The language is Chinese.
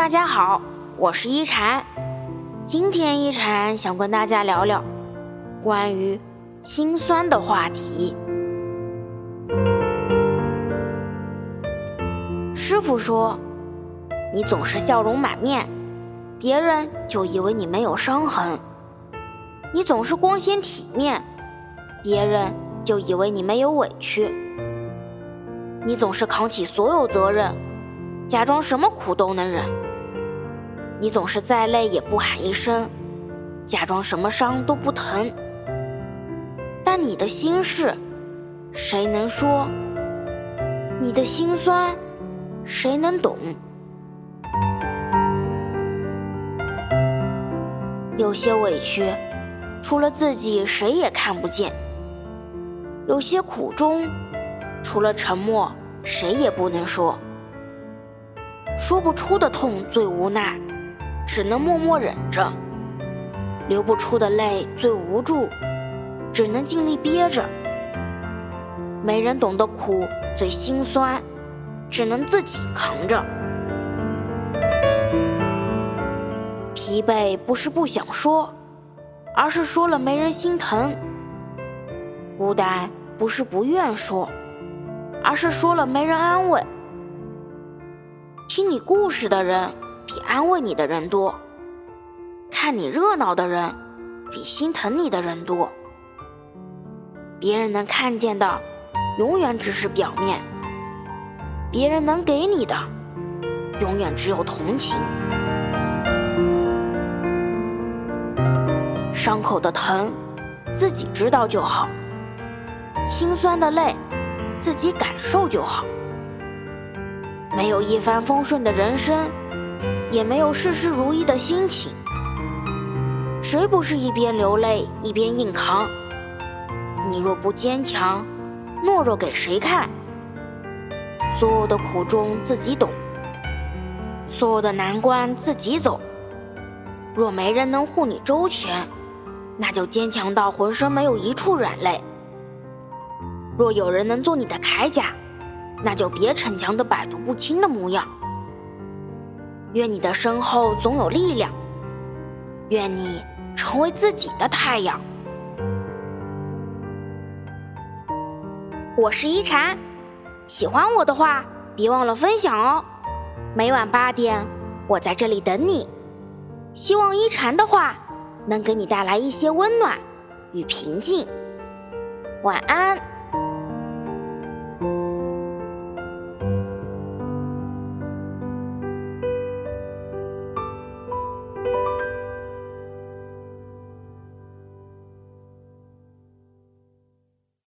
大家好，我是一禅。今天一禅想跟大家聊聊关于心酸的话题。师傅说，你总是笑容满面，别人就以为你没有伤痕；你总是光鲜体面，别人就以为你没有委屈；你总是扛起所有责任，假装什么苦都能忍。你总是再累也不喊一声，假装什么伤都不疼。但你的心事，谁能说？你的心酸，谁能懂？有些委屈，除了自己谁也看不见；有些苦衷，除了沉默谁也不能说。说不出的痛最无奈。只能默默忍着，流不出的泪最无助，只能尽力憋着。没人懂得苦最心酸，只能自己扛着。疲惫不是不想说，而是说了没人心疼。孤单不是不愿说，而是说了没人安慰。听你故事的人。比安慰你的人多，看你热闹的人比心疼你的人多。别人能看见的，永远只是表面；别人能给你的，永远只有同情。伤口的疼，自己知道就好；心酸的泪，自己感受就好。没有一帆风顺的人生。也没有事事如意的心情，谁不是一边流泪一边硬扛？你若不坚强，懦弱给谁看？所有的苦衷自己懂，所有的难关自己走。若没人能护你周全，那就坚强到浑身没有一处软肋；若有人能做你的铠甲，那就别逞强的百毒不侵的模样。愿你的身后总有力量，愿你成为自己的太阳。我是一禅，喜欢我的话别忘了分享哦。每晚八点，我在这里等你。希望一禅的话能给你带来一些温暖与平静。晚安。